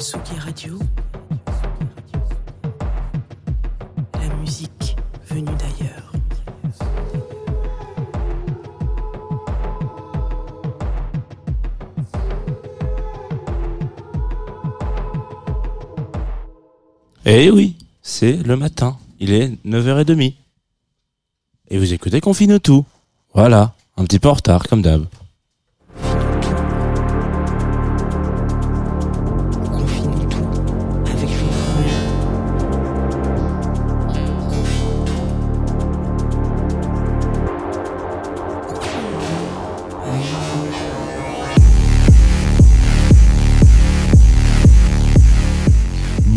Tsugi Radio. La musique venue d'ailleurs. Eh oui, c'est le matin. Il est 9h30. Et vous écoutez Confine tout. Voilà, un petit peu en retard, comme d'hab.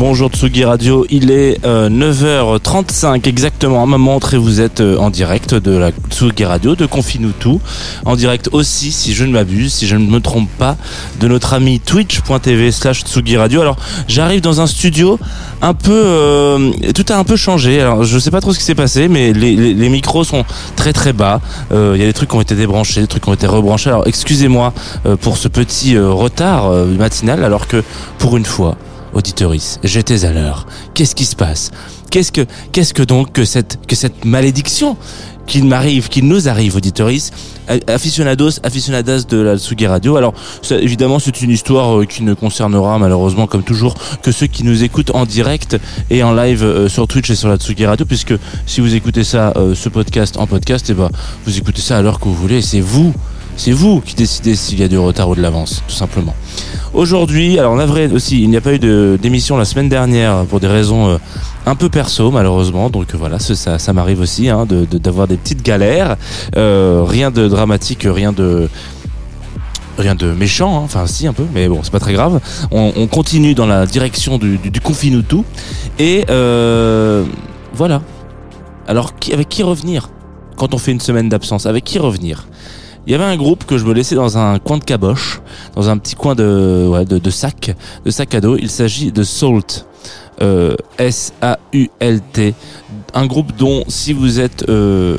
Bonjour Tsugi Radio, il est euh, 9h35 exactement à ma montre et vous êtes euh, en direct de la Tsugi Radio de Confine tout. En direct aussi, si je ne m'abuse, si je ne me trompe pas, de notre ami twitch.tv slash Tsugi Radio. Alors j'arrive dans un studio un peu... euh, tout a un peu changé. Alors je sais pas trop ce qui s'est passé, mais les, les- micros sont très très bas. Euh, Il y a des trucs qui ont été débranchés, des trucs qui ont été rebranchés. Alors excusez-moi euh, pour ce petit euh, retard euh, matinal alors que pour une fois auditoris, j'étais à l'heure. Qu'est-ce qui se passe? Qu'est-ce que qu'est-ce que donc que cette que cette malédiction qu'il m'arrive, qu'il nous arrive, auditoris, aficionados, aficionadas de la Tsugi Radio. Alors, évidemment, c'est une histoire euh, qui ne concernera malheureusement, comme toujours, que ceux qui nous écoutent en direct et en live euh, sur Twitch et sur la Tsugi Radio, puisque si vous écoutez ça, euh, ce podcast en podcast, et ben, vous écoutez ça à l'heure que vous voulez. C'est vous, c'est vous qui décidez s'il y a du retard ou de l'avance, tout simplement. Aujourd'hui, alors en avril aussi, il n'y a pas eu d'émission la semaine dernière pour des raisons euh, un peu perso malheureusement. Donc euh, voilà, ça, m'arrive aussi hein, d'avoir des petites galères. Euh, rien de dramatique, rien de rien de méchant. hein. Enfin si un peu, mais bon c'est pas très grave. On, on continue dans la direction du, du, et euh, voilà. Alors avec qui revenir? Quand on fait une semaine d'absence Avec qui revenir? Il y avait un groupe que je me laissais dans un coin de caboche, dans un petit coin de, sac, de sac à dos. Il s'agit de Salt, euh, S-A-U-L-T, un groupe dont si vous êtes euh,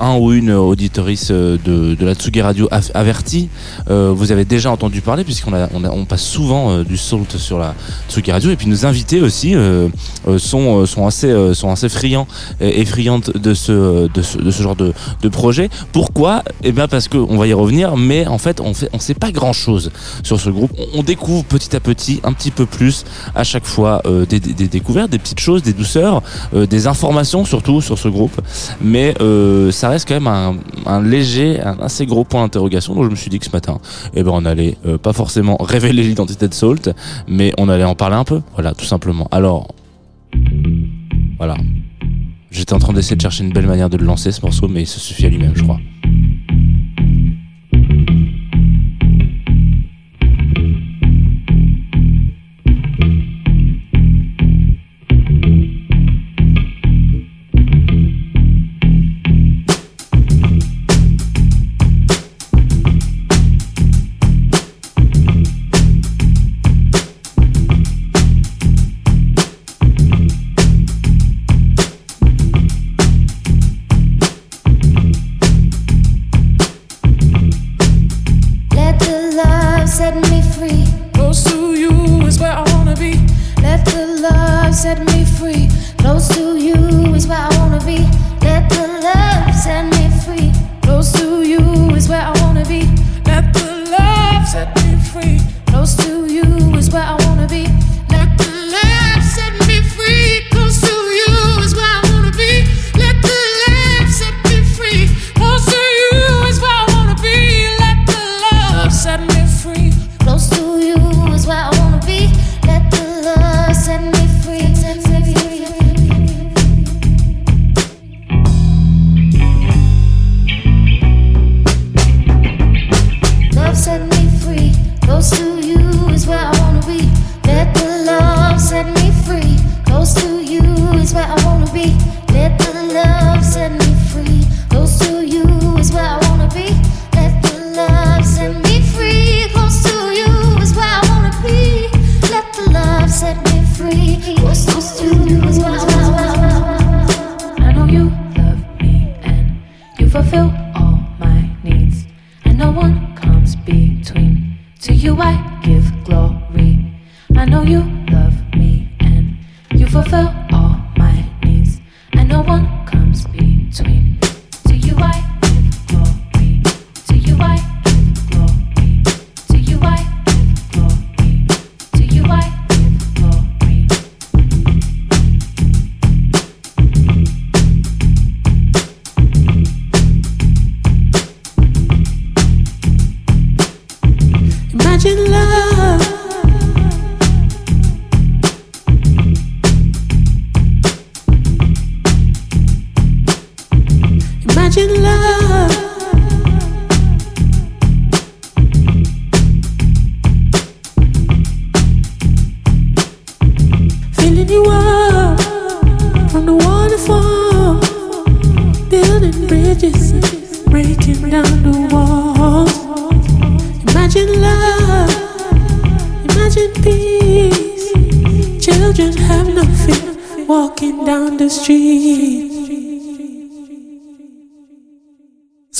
un ou une auditorice euh, de, la Tsugi Radio avertie, euh, vous avez déjà entendu parler puisqu'on a, on, a- on passe souvent euh, du Salt sur la Tsugi Radio et puis nos invités aussi sont, assez, sont assez friands et, et friandes de ce, de ce, genre de, projet. Pourquoi? Eh bien parce qu'on va y revenir, mais en fait on fait, on sait pas grand chose sur ce groupe. On, découvre petit à petit, un petit peu plus à chaque fois des, des- découvertes, des petites choses, des douceurs, des informations surtout sur ce groupe. Mais ça reste quand même un, léger, un assez gros point d'interrogation. Donc je me suis dit que ce matin, eh ben on allait euh, pas forcément révéler l'identité de Salt, mais on allait en parler un peu. Voilà, tout simplement. Alors, voilà. J'étais en train d'essayer de chercher une belle manière de le lancer ce morceau, mais il se suffit à lui-même, je crois.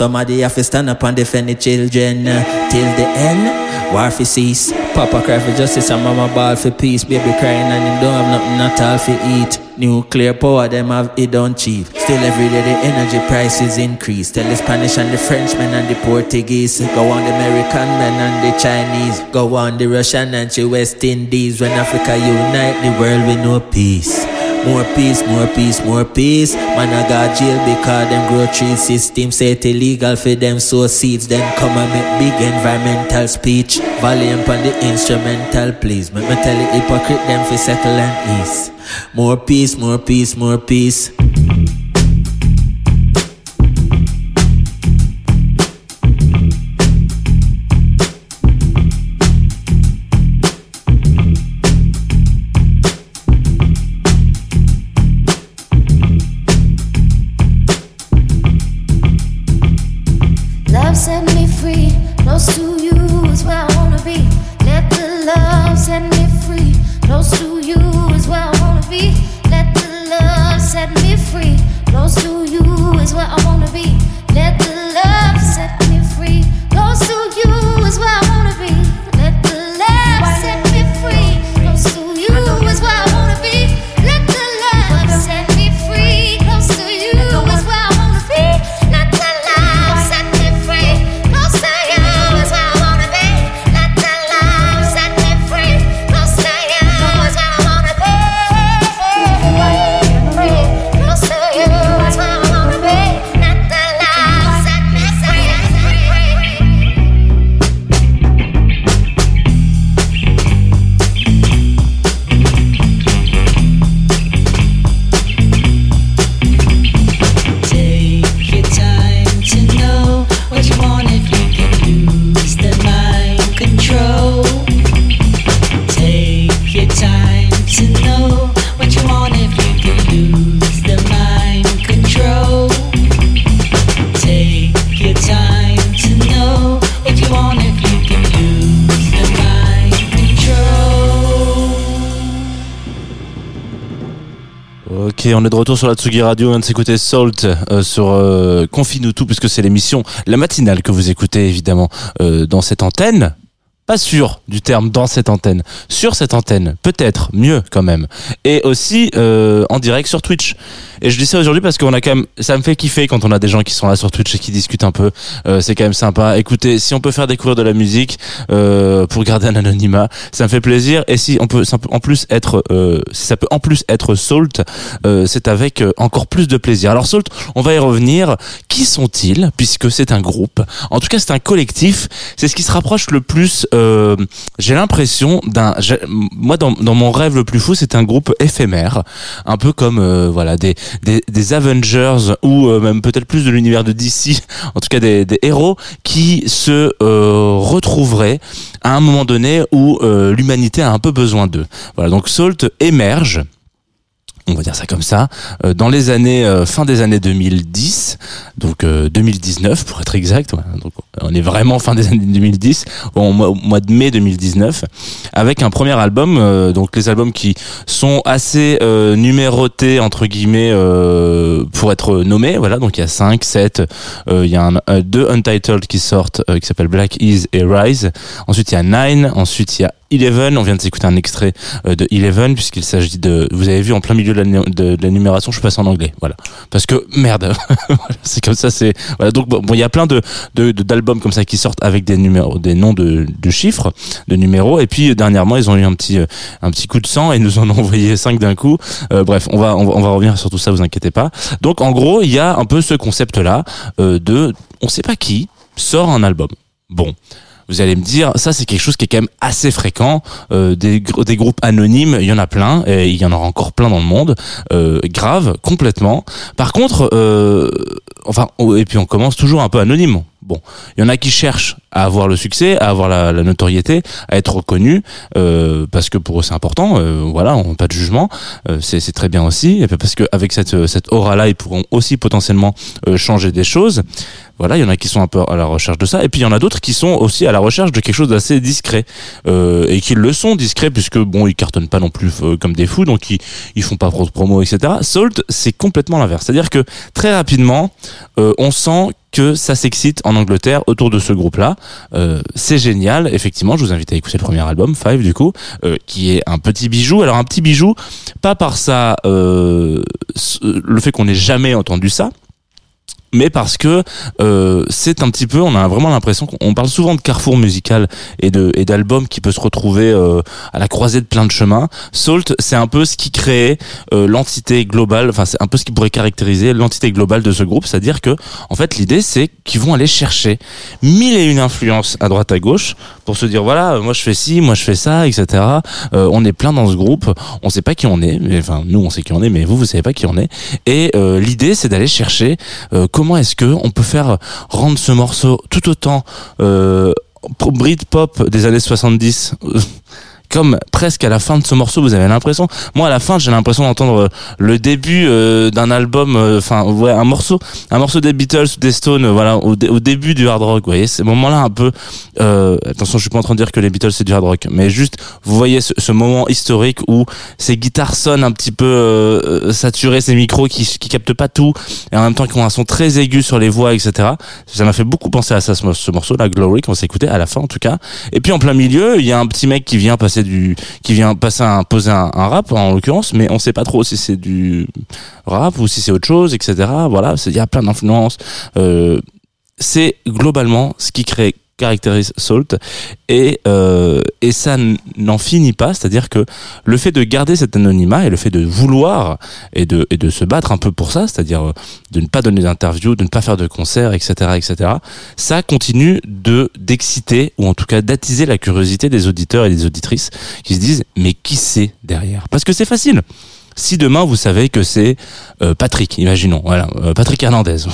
Somebody have to stand up and defend the children uh, till the end. War for cease. Papa cry for justice and mama ball for peace. Baby crying and him don't have nothing at all for eat. Nuclear power, them have it on cheap. Still every day the energy prices increase. Tell the Spanish and the Frenchmen and the Portuguese. Go on the American men and the Chinese. Go on the Russian and the West Indies. When Africa unite, the world will know peace. More peace, more peace, more peace. Man, I got jail because them grow tree system say it illegal for them sow seeds. Then come and make big environmental speech. Volume on the instrumental, please. Make me tell the hypocrite them for settle and ease. More peace, more peace, more peace. Close to you is where I wanna Ok, on est de retour sur la Tsugi Radio. On vient de s'écouter Salt euh, sur euh, Confine-nous tout, puisque c'est l'émission, la matinale que vous écoutez évidemment euh, dans cette antenne. Pas sûr du terme dans cette antenne. Sur cette antenne, peut-être, mieux quand même. Et aussi euh, en direct sur Twitch. Et je dis ça aujourd'hui parce qu'on a quand même, ça me fait kiffer quand on a des gens qui sont là sur Twitch et qui discutent un peu. Euh, c'est quand même sympa. Écoutez, si on peut faire découvrir de la musique euh, pour garder un anonymat, ça me fait plaisir. Et si on peut, ça peut en plus être, euh, si ça peut en plus être Salt, euh, c'est avec encore plus de plaisir. Alors Salt, on va y revenir. Qui sont-ils Puisque c'est un groupe? En tout cas, c'est un collectif. C'est ce qui se rapproche le plus. euh, J'ai l'impression d'un. Moi, dans, mon rêve le plus fou, c'est un groupe éphémère, un peu comme euh, voilà des, des Avengers ou euh, même peut-être plus de l'univers de DC. En tout cas, des, des héros qui se euh, retrouveraient à un moment donné où euh, l'humanité a un peu besoin d'eux. Voilà. Donc Salt émerge on va dire ça comme ça, euh, dans les années euh, fin des années 2010, donc euh, 2019 pour être exact. on est vraiment fin des années 2010, au mois, de mai 2019, avec un premier album. euh, donc les albums qui sont assez euh, numérotés entre guillemets euh, pour être nommés. Voilà, donc il y a 5, 7, euh, il y a un, euh, deux untitled qui sortent, euh, qui s'appellent Black Ease et Rise. Ensuite il y a Nine, ensuite il y a Eleven, on vient de s'écouter un extrait euh, de Eleven puisqu'il s'agit de, vous avez vu en plein milieu de la, numération, je passe en anglais, voilà, parce que merde, c'est comme ça, c'est voilà donc bon, il y a plein de d'albums comme ça qui sortent avec des numéros, des noms de, chiffres, de numéros, et puis euh, dernièrement ils ont eu un petit euh, un petit coup de sang et nous en ont envoyé cinq d'un coup. Euh, bref, on va, on va on va revenir sur tout ça, vous inquiétez pas. Donc en gros, il y a un peu ce concept là de on sait pas qui sort un album. Bon. Vous allez me dire, ça c'est quelque chose qui est quand même assez fréquent. Euh, des, des groupes anonymes, il y en a plein, et il y en aura encore plein dans le monde. Euh, grave, complètement. Par contre, euh, enfin, et puis on commence toujours un peu anonyme. Bon, il y en a qui cherchent à avoir le succès, à avoir la, la notoriété, à être reconnus, euh, parce que pour eux c'est important. euh, voilà, on pas de jugement, euh, c'est très bien aussi, et parce que avec cette cette aura-là, ils pourront aussi potentiellement euh, changer des choses. Voilà, il y en a qui sont un peu à la recherche de ça, et puis il y en a d'autres qui sont aussi à la recherche de quelque chose d'assez discret, euh, et qui le sont discrets puisque bon, ils cartonnent pas non plus euh, comme des fous, donc ils ils font pas trop de promos, etc. Salt, c'est complètement l'inverse, c'est-à-dire que très rapidement, euh, on sent que ça s'excite en Angleterre autour de ce groupe-là. Euh, c'est génial, effectivement. Je vous invite à écouter le premier album, Five, du coup, qui est un petit bijou. Alors un petit bijou, pas par ça, le fait qu'on n'ait jamais entendu ça, mais parce que euh, c'est un petit peu, on a vraiment l'impression qu'on parle souvent de carrefour musical et de et d'albums qui peut se retrouver euh, à la croisée de plein de chemins. Salt, c'est un peu ce qui crée euh, l'entité globale, enfin c'est un peu ce qui pourrait caractériser l'entité globale de ce groupe, c'est-à-dire que en fait l'idée c'est qu'ils vont aller chercher mille et une influences à droite à gauche pour se dire voilà moi je fais ci, moi je fais ça, etc. Euh, on est plein dans ce groupe, on sait pas qui on est, mais, enfin nous on sait qui on est, mais vous vous savez pas qui on est. Et euh, l'idée c'est d'aller chercher euh, comment est-ce que on peut faire rendre ce morceau tout autant euh, Britpop des années 70 comme presque à la fin de ce morceau, vous avez l'impression. Moi, à la fin, j'ai l'impression d'entendre euh, le début euh, d'un album, euh, enfin, ouais, un morceau, un morceau des Beatles ou des Stones, euh, voilà, au, dé- au début du hard rock. Vous voyez, ces moments-là, un peu. Attention, je suis pas en train de dire que les Beatles c'est du hard rock, mais juste, vous voyez ce, ce moment historique où ces guitares sonnent un petit peu saturées, ces micros qui qui captent pas tout, et en même temps qui ont un son très aigu sur les voix, etc. Ça m'a fait beaucoup penser à ça, ce, ce morceau, la Glory, qu'on écouté à la fin en tout cas. Et puis en plein milieu, il y a un petit mec qui vient passer du, qui vient passer un, poser un, un rap en l'occurrence, mais on sait pas trop si c'est du rap ou si c'est autre chose, etc. Voilà, il y a plein d'influences. Euh, c'est globalement ce qui crée caractérise Salt. Et euh, et ça n'en finit pas c'est-à-dire que le fait de garder cet anonymat et le fait de vouloir et de et de se battre un peu pour ça c'est-à-dire euh, de ne pas donner d'interviews de ne pas faire de concerts etc etc ça continue de d'exciter ou en tout cas d'attiser la curiosité des auditeurs et des auditrices qui se disent mais qui c'est derrière? Parce que c'est facile. Si demain vous savez que c'est euh, Patrick imaginons voilà Patrick Hernandez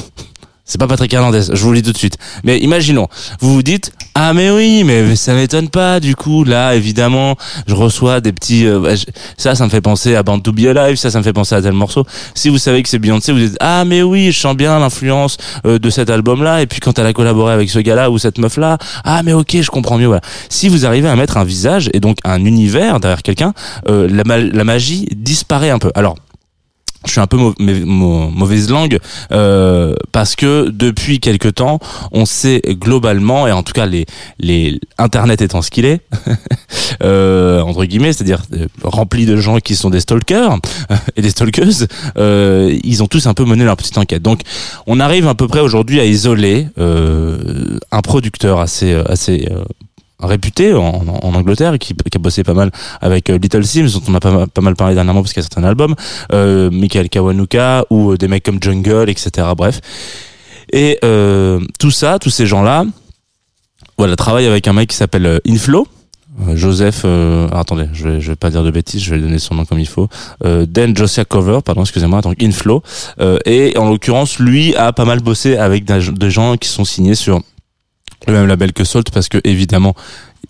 c'est pas Patrick Hernandez, je vous le dis tout de suite. Mais imaginons, vous vous dites ah mais oui, mais ça m'étonne pas. Du coup, là, évidemment, je reçois des petits. euh, ça, ça me fait penser à Band to Be Alive. Ça, ça me fait penser à tel morceau. Si vous savez que c'est Beyoncé, vous dites ah mais oui, je sens bien l'influence euh, de cet album-là. Et puis quand elle a collaboré avec ce gars-là ou cette meuf-là, ah mais ok, je comprends mieux. Voilà. Si vous arrivez à mettre un visage et donc un univers derrière quelqu'un, euh, la, la magie disparaît un peu. Alors je suis un peu mauvaise langue euh, parce que depuis quelque temps, on sait globalement et en tout cas les les internet étant ce qu'il est euh, entre guillemets, c'est-à-dire euh, rempli de gens qui sont des stalkers et des stalkeuses, ils ont tous un peu mené leur petite enquête. Donc on arrive à peu près aujourd'hui à isoler un producteur assez assez réputé en, en Angleterre qui, qui a bossé pas mal avec euh, Little Sims dont on a pas, pas mal parlé dernièrement parce qu'il y a certains albums euh, Michael Kawanuka ou euh, des mecs comme Jungle etc bref et euh, tout ça tous ces gens là voilà travaillent avec un mec qui s'appelle euh, Inflow Joseph, euh, attendez, je vais, je vais pas dire de bêtises, je vais donner son nom comme il faut. Euh, Dan Josiah Cover, pardon, excusez-moi, donc Inflow. Euh, et en l'occurrence, lui a pas mal bossé avec des gens qui sont signés sur le même label que Salt parce que évidemment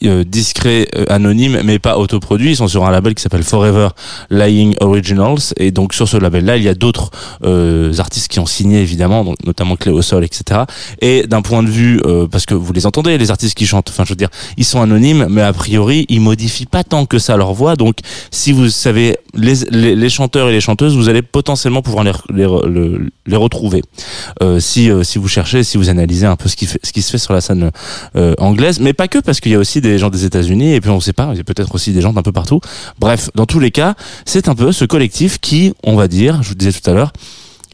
euh, discret, euh, anonyme, mais pas autoproduit. Ils sont sur un label qui s'appelle Forever Lying Originals. Et donc sur ce label-là, il y a d'autres euh, artistes qui ont signé évidemment, donc notamment Cléo Sol, etc. Et d'un point de vue, euh, parce que vous les entendez, les artistes qui chantent. Enfin, je veux dire, ils sont anonymes, mais a priori, ils modifient pas tant que ça leur voix. Donc, si vous savez les, les, les chanteurs et les chanteuses, vous allez potentiellement pouvoir les, les, le- les retrouver. Euh, si euh, si vous cherchez, si vous analysez un peu ce qui fait, ce qui se fait sur la scène anglaise, mais pas que parce qu'il y a aussi gens des États-Unis et puis on sait pas, il y a peut-être aussi des gens d'un peu partout. Bref, dans tous les cas, c'est un peu ce collectif qui, on va dire, je vous disais tout à l'heure,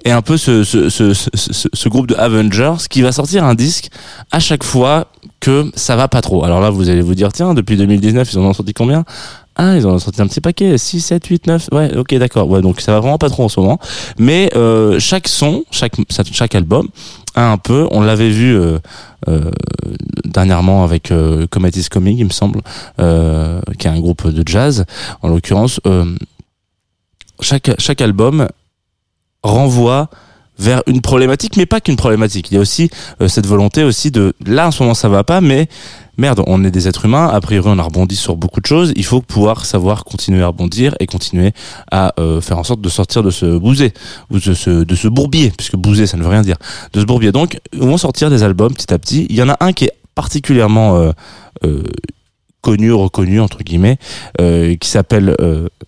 est un peu ce, ce- ce groupe de Avengers qui va sortir un disque à chaque fois que ça va pas trop. Alors là, vous allez vous dire, tiens, depuis 2019, ils en ont sorti combien? Ah, ils en ont sorti un petit paquet, 6, 7, 8, 9, ouais, ok, d'accord, ouais, donc ça va vraiment pas trop en ce moment. Mais euh, chaque son, chaque, chaque album un peu. On l'avait vu euh, euh, dernièrement avec euh, Comet Coming, il me semble, euh, qui est un groupe de jazz. En l'occurrence, euh, chaque chaque album renvoie vers une problématique, mais pas qu'une problématique. Il y a aussi euh, cette volonté aussi de là en ce moment ça va pas, mais merde, on est des êtres humains. A priori, on a rebondi sur beaucoup de choses. Il faut pouvoir savoir continuer à rebondir et continuer à euh, faire en sorte de sortir de ce bousé ou de ce bourbier, puisque bouser ça ne veut rien dire. De ce bourbier. Donc, ils vont sortir des albums petit à petit. Il y en a un qui est particulièrement euh, euh, connu, reconnu entre guillemets, qui s'appelle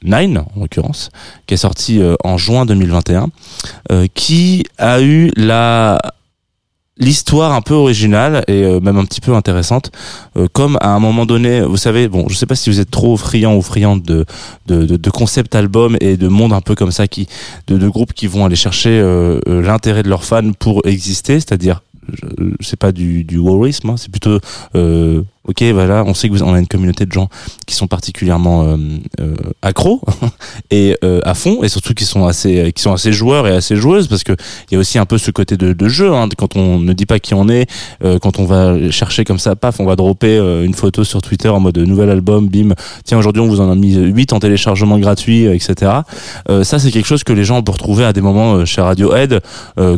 Nine en l'occurrence, qui est sorti en juin 2021, euh, qui a eu la l'histoire un peu originale et euh, même un petit peu intéressante. Euh, comme à un moment donné vous savez bon je sais pas si vous êtes trop friand ou friande de de, de, concept album et de monde un peu comme ça qui de, de groupes qui vont aller chercher euh, euh, l'intérêt de leurs fans pour exister c'est-à-dire c'est pas du, du hein, c'est plutôt euh, ok voilà on sait que vous, on a une communauté de gens qui sont particulièrement euh, euh, accros et euh, à fond et surtout qui sont assez qui sont assez joueurs et assez joueuses parce que il y a aussi un peu ce côté de, de jeu hein, quand on ne dit pas qui on est euh, quand on va chercher comme ça paf on va dropper euh, une photo sur Twitter en mode nouvel album bim tiens aujourd'hui on vous en a mis 8 en téléchargement gratuit euh, etc ça c'est quelque chose que les gens peuvent retrouver à des moments chez Radiohead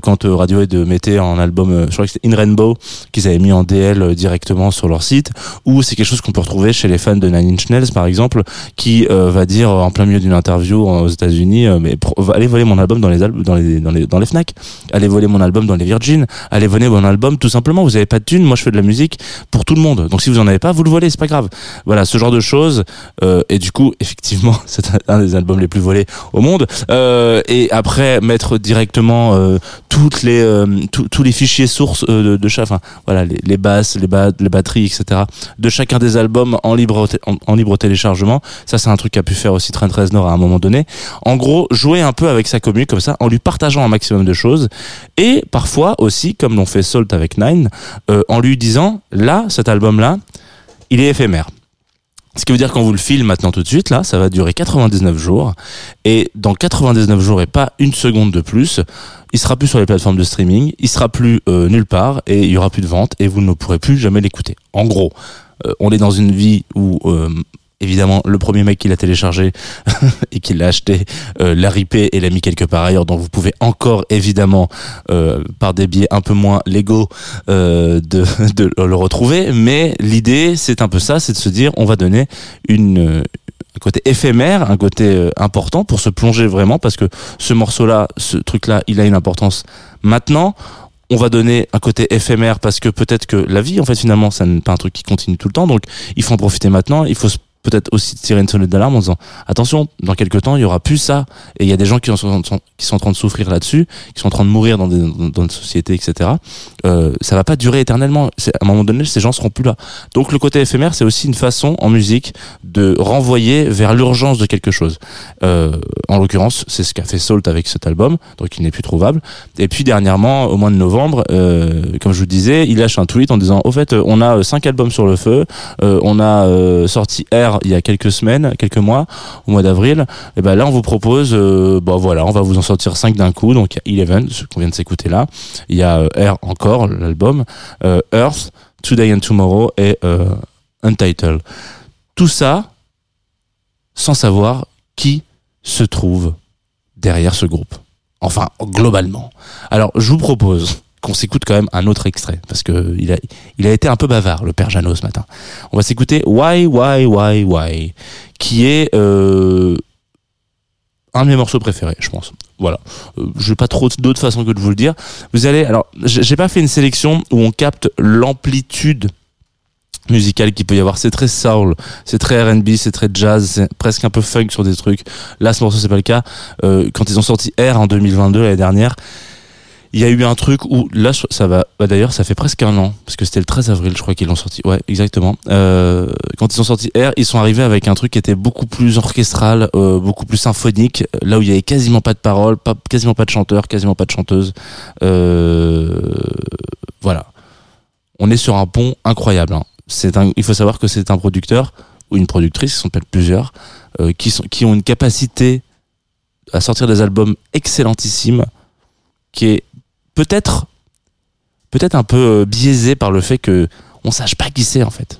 quand Radiohead mettait en album je crois que c'était In Rainbow qu'ils avaient mis en DL directement sur leur site ou c'est quelque chose qu'on peut retrouver chez les fans de Nine Inch Nails par exemple qui euh, va dire euh, en plein milieu d'une interview aux États-Unis euh, mais allez voler mon album dans les Fnac. Allez voler mon album dans les Virgin. Allez voler mon album tout simplement. Vous avez pas de thunes. Moi je fais de la musique pour tout le monde. Donc si vous en avez pas vous le volez c'est pas grave. Voilà ce genre de choses euh, et du coup effectivement c'est un- des albums les plus volés au monde. Euh, et après mettre directement euh, toutes les euh, tous- les fichiers sources euh, de, de enfin voilà les, basses les, les batteries etc de chacun des albums en libre té- en, en libre téléchargement. Ça c'est un truc qu'a pu faire aussi Trent Reznor à un moment donné. En gros jouer un peu avec sa commune comme ça en lui partageant un maximum de choses. Et parfois aussi comme l'ont fait Salt avec Nine euh, en lui disant là cet album là il est éphémère ce qui veut dire qu'on vous le file maintenant tout de suite, là, ça va durer 99 jours. Et dans 99 jours et pas une seconde de plus, il sera plus sur les plateformes de streaming, il sera plus euh, nulle part et il y aura plus de vente et vous ne pourrez plus jamais l'écouter. En gros, euh, on est dans une vie où euh, évidemment le premier mec qui l'a téléchargé et qui l'a acheté euh, l'a ripé et l'a mis quelque part ailleurs donc vous pouvez encore évidemment euh, par des biais un peu moins légaux euh, de, de le retrouver mais l'idée c'est un peu ça c'est de se dire on va donner une euh, un côté éphémère, un côté euh, important pour se plonger vraiment parce que ce morceau-là, ce truc-là, il a une importance maintenant. On va donner un côté éphémère parce que peut-être que la vie, en fait, finalement, ça n'est pas un truc qui continue tout le temps. Donc, il faut en profiter maintenant. Il faut peut-être aussi tirer une sonnette d'alarme en disant attention, dans quelques temps, il y aura plus ça. Et il y a des gens qui, sont, qui sont en train de souffrir là-dessus, qui sont en train de mourir dans, des, dans, une société, etc. Euh, ça va pas durer éternellement. À un moment donné, ces gens seront plus là. Donc, le côté éphémère, c'est aussi une façon en musique de renvoyer vers l'urgence de quelque chose. Euh, en l'occurrence, c'est ce qu'a fait Salt avec cet album, donc il n'est plus trouvable. Et puis dernièrement, au mois de novembre, euh, comme je vous disais, il lâche un tweet en disant au fait, on a euh, cinq albums sur le feu, on a sorti R il y a quelques semaines, quelques mois, au mois d'avril. Et ben là, on vous propose, euh, bon voilà, on va vous en sortir cinq d'un coup. Donc il y a Eleven, ce qu'on vient de s'écouter là. Il y a euh, R encore, l'album, euh, Earth, Today and Tomorrow et euh, Untitled. Tout ça sans savoir qui se trouve derrière ce groupe. Enfin, globalement. Alors, je vous propose qu'on s'écoute quand même un autre extrait, parce que il a, il a été un peu bavard, le père Jeannot, ce matin. On va s'écouter Why, Why, Why, Why, qui est euh, un de mes morceaux préférés, je pense. Voilà. Euh, je n'ai pas trop d'autres façons que de vous le dire. Vous allez, alors, j'ai pas fait une sélection où on capte l'amplitude musicale qu'il peut y avoir. C'est très soul, c'est très R&B, c'est très jazz, c'est presque un peu funk sur des trucs. Là, ce morceau, c'est pas le cas. Euh, quand ils ont sorti R en 2022, l'année dernière, il y a eu un truc où, là, ça va, bah, d'ailleurs, ça fait presque un an, parce que c'était le 13 avril, je crois qu'ils l'ont sorti. Ouais, exactement. Euh, quand ils ont sorti R, ils sont arrivés avec un truc qui était beaucoup plus orchestral, euh, beaucoup plus symphonique, là où il y avait quasiment pas de paroles, pas, quasiment pas de chanteur, quasiment pas de chanteuse. Euh, voilà. On est sur un pont incroyable. hein. C'est il faut savoir que c'est un producteur ou une productrice, ils sont peut-être plusieurs, euh, qui, sont, qui ont une capacité à sortir des albums excellentissimes, qui est peut-être peut-être un peu euh, biaisé par le fait que on sache pas qui c'est en fait.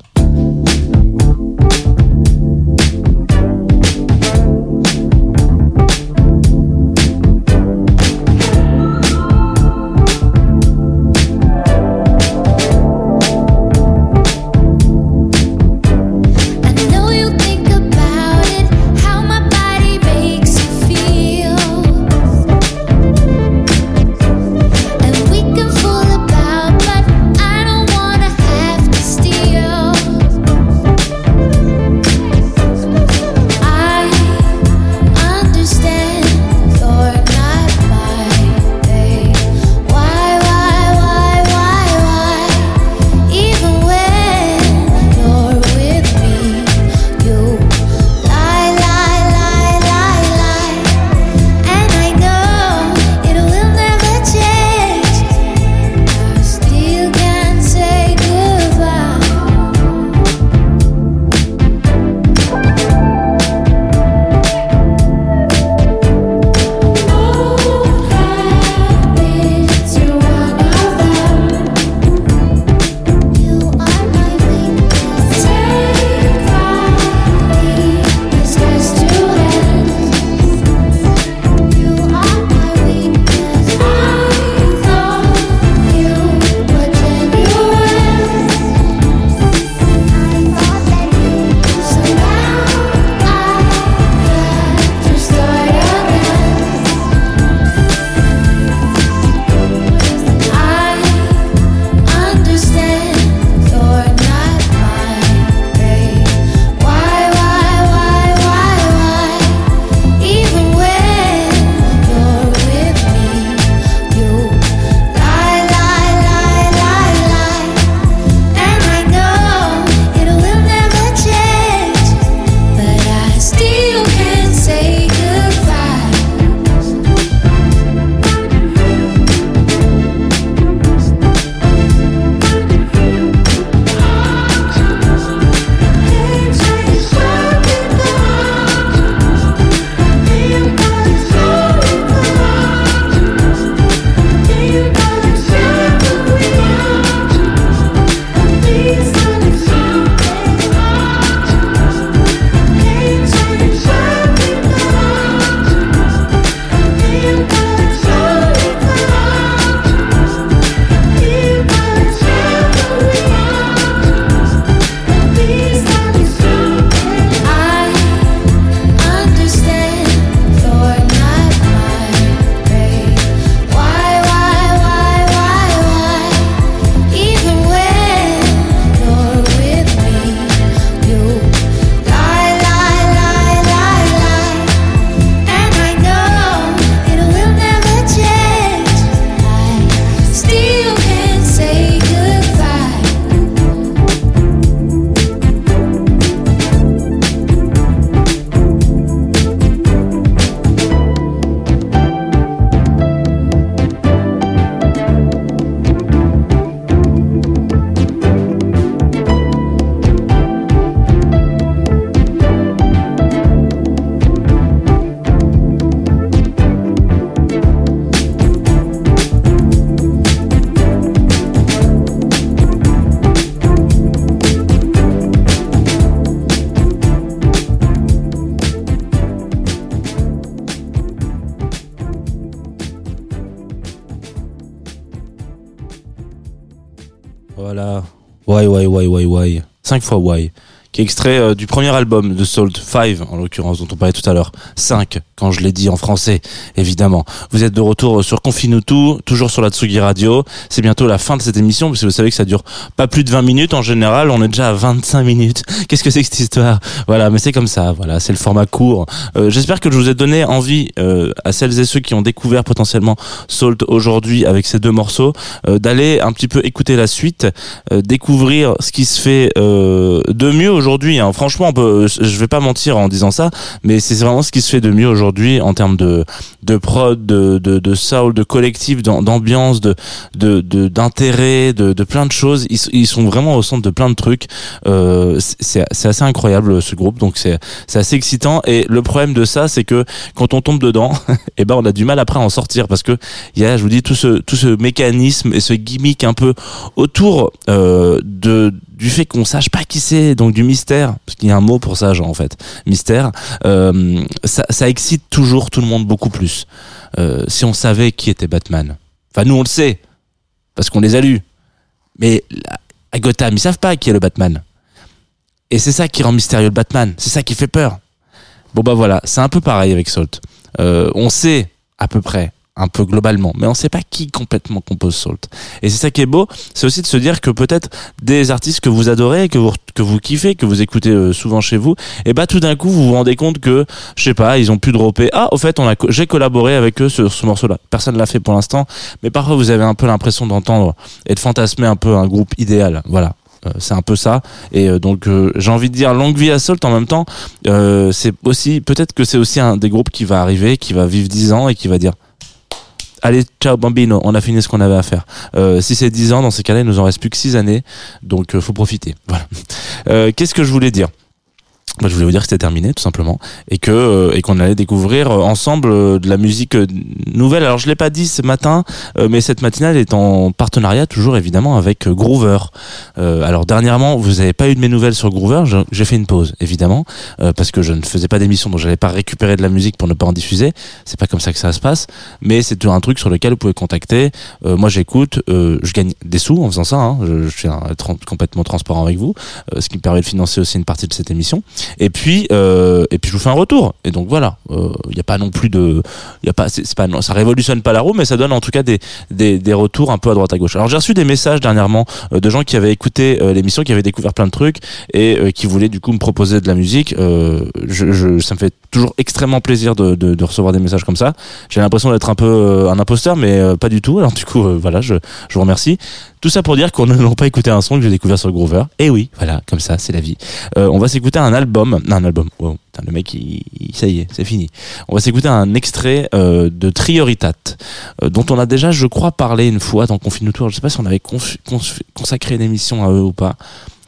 Voilà. Why, why, why, why, why? Cinq fois why. Qui est extrait euh, du premier album de Salt 5, en l'occurrence, dont on parlait tout à l'heure. 5, quand je l'ai dit en français, évidemment. Vous êtes de retour sur Confinutu, toujours sur la Tsugi Radio. C'est bientôt la fin de cette émission, parce que vous savez que ça dure pas plus de 20 minutes en général. On est déjà à 25 minutes. Qu'est-ce que c'est que cette histoire? Voilà, mais c'est comme ça. Voilà, c'est le format court. Euh, J'espère que je vous ai donné envie euh, à celles et ceux qui ont découvert potentiellement Salt aujourd'hui avec ces deux morceaux, euh, d'aller un petit peu écouter la suite, euh, découvrir ce qui se fait euh, de mieux aujourd'hui. hein. Franchement, on peut, je vais pas mentir en disant ça, mais c'est vraiment ce qui se fait de mieux aujourd'hui aujourd'hui en termes de de prod, de de, de soul, de collectif, d'am- d'ambiance, de d'intérêt, de, de plein de choses. Ils, sont vraiment au centre de plein de trucs. Euh, c'est assez incroyable ce groupe, donc c'est c'est assez excitant. Et le problème de ça, c'est que quand on tombe dedans, et ben on a du mal après à en sortir parce que il y a, je vous dis, tout ce tout ce mécanisme et ce gimmick un peu autour euh, de du fait qu'on sache pas qui c'est, donc du mystère, parce qu'il y a un mot pour ça, genre en fait, mystère. euh, ça, ça excite toujours tout le monde beaucoup plus. Euh, si on savait qui était Batman, enfin nous on le sait parce qu'on les a lus, mais à Gotham ils savent pas qui est le Batman. Et c'est ça qui rend mystérieux le Batman, c'est ça qui fait peur. Bon bah voilà, c'est un peu pareil avec Salt. Euh, on sait à peu près, un peu globalement, mais on sait pas qui complètement compose Salt. Et c'est ça qui est beau, c'est aussi de se dire que peut-être des artistes que vous adorez, que vous que vous kiffez, que vous écoutez euh, souvent chez vous, et bah tout d'un coup vous vous rendez compte que je sais pas, ils ont pu dropper. Ah, au fait, on a j'ai collaboré avec eux sur ce morceau-là. Personne l'a fait pour l'instant, mais parfois vous avez un peu l'impression d'entendre et de fantasmer un peu un groupe idéal. Voilà. Euh, c'est un peu ça et euh, donc euh, j'ai envie de dire longue vie à Salt en même temps euh, c'est aussi peut-être que c'est aussi un des groupes qui va arriver qui va vivre 10 ans et qui va dire Allez, ciao bambino, on a fini ce qu'on avait à faire. Euh, si c'est 10 ans, dans ces cas-là, il nous en reste plus que 6 années, donc euh, faut profiter. Voilà. Euh, Qu'est-ce que je voulais dire? Je voulais vous dire que c'était terminé tout simplement et que euh, et qu'on allait découvrir euh, ensemble euh, de la musique nouvelle. Alors je l'ai pas dit ce matin, mais cette matinale est en partenariat toujours évidemment avec Groover. Alors dernièrement, vous avez pas eu de mes nouvelles sur Groover. J'ai fait une pause évidemment parce que je ne faisais pas d'émission, donc j'allais pas récupérer de la musique pour ne pas en diffuser. C'est pas comme ça que ça se passe, mais c'est un truc sur lequel vous pouvez contacter. Moi j'écoute, je gagne des sous en faisant ça. hein. Je, suis complètement transparent avec vous, ce qui me permet de financer aussi une partie de cette émission. Et puis, euh, et puis je vous fais un retour. Et donc voilà, il n'y a pas non plus de, il a pas, c'est pas, non, ça révolutionne pas la roue, mais ça donne en tout cas des, des, des retours un peu à droite à gauche. Alors j'ai reçu des messages dernièrement euh, de gens qui avaient écouté euh, l'émission, qui avaient découvert plein de trucs et euh, qui voulaient du coup me proposer de la musique. Euh, je, je, ça me fait toujours extrêmement plaisir de, de, de recevoir des messages comme ça. J'ai l'impression d'être un peu euh, un imposteur, mais euh, pas du tout. Alors du coup, euh, voilà, je, je vous remercie. Tout ça pour dire qu'on n'a pas écouté un son que j'ai découvert sur Groover. Et oui, voilà, comme ça, c'est la vie. Euh, on va s'écouter un album, non, un album. Wow, putain, le mec, il, ça y est, c'est fini. On va s'écouter un extrait euh, de Trioritat, euh, dont on a déjà, je crois, parlé une fois dans Confine Tour. Je sais pas si on avait consacré une émission à eux ou pas.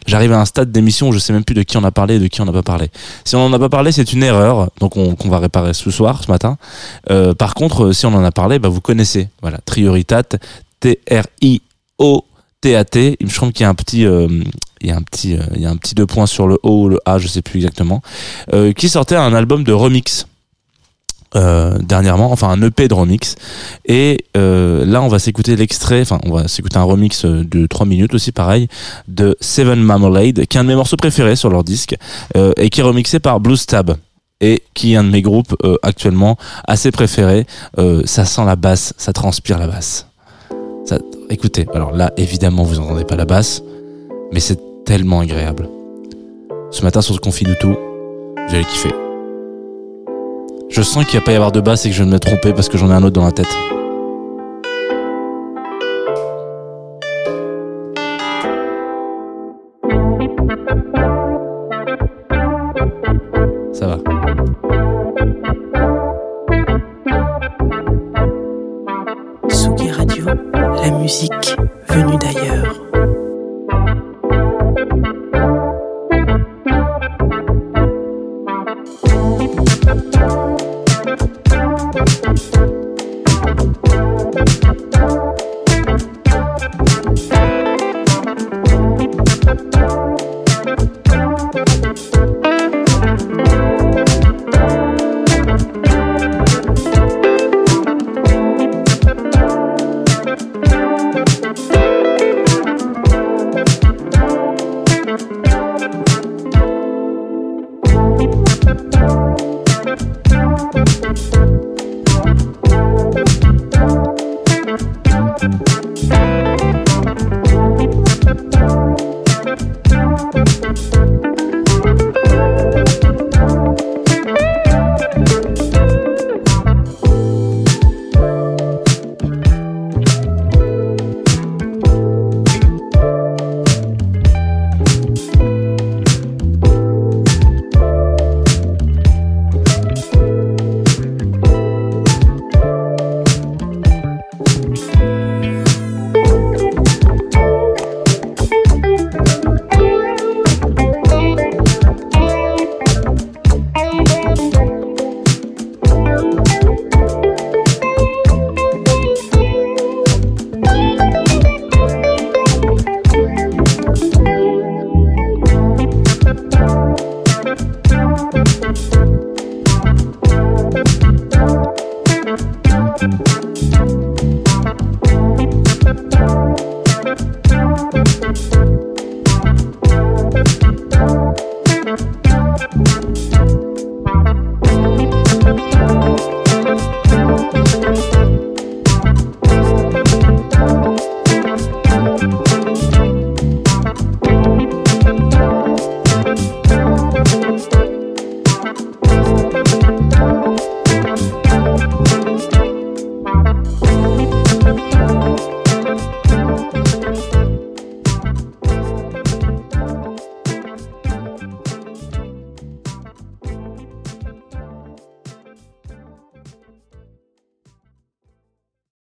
J'arrive à un stade d'émission où je sais même plus de qui on a parlé et de qui on n'a pas parlé. Si on en a pas parlé, c'est une erreur, donc on, va réparer ce soir, ce matin. Par contre, si on en a parlé, bah, vous connaissez. Voilà, Trioritat, T-R-I-O. T-A-T, il me semble qu'il y a un petit, euh, il y a un petit, euh, il y a un petit deux points sur le O ou le A, je sais plus exactement, euh, qui sortait un album de remix euh, dernièrement, enfin un EP de remix. Et euh, là, on va s'écouter l'extrait, enfin, on va s'écouter un remix euh, de 3 minutes aussi, pareil, de Seven Marmalade, qui est un de mes morceaux préférés sur leur disque, et qui est remixé par Blue Stab. Et qui est un de mes groupes actuellement assez préférés. Ça sent la basse, ça transpire la basse. Écoutez, alors là, évidemment, vous n'entendez pas la basse, mais c'est tellement agréable. Ce matin, sur ce confine tout, vous kiffer. Je sens qu'il va pas y avoir de basse et que je vais me tromper parce que j'en ai un autre dans la tête.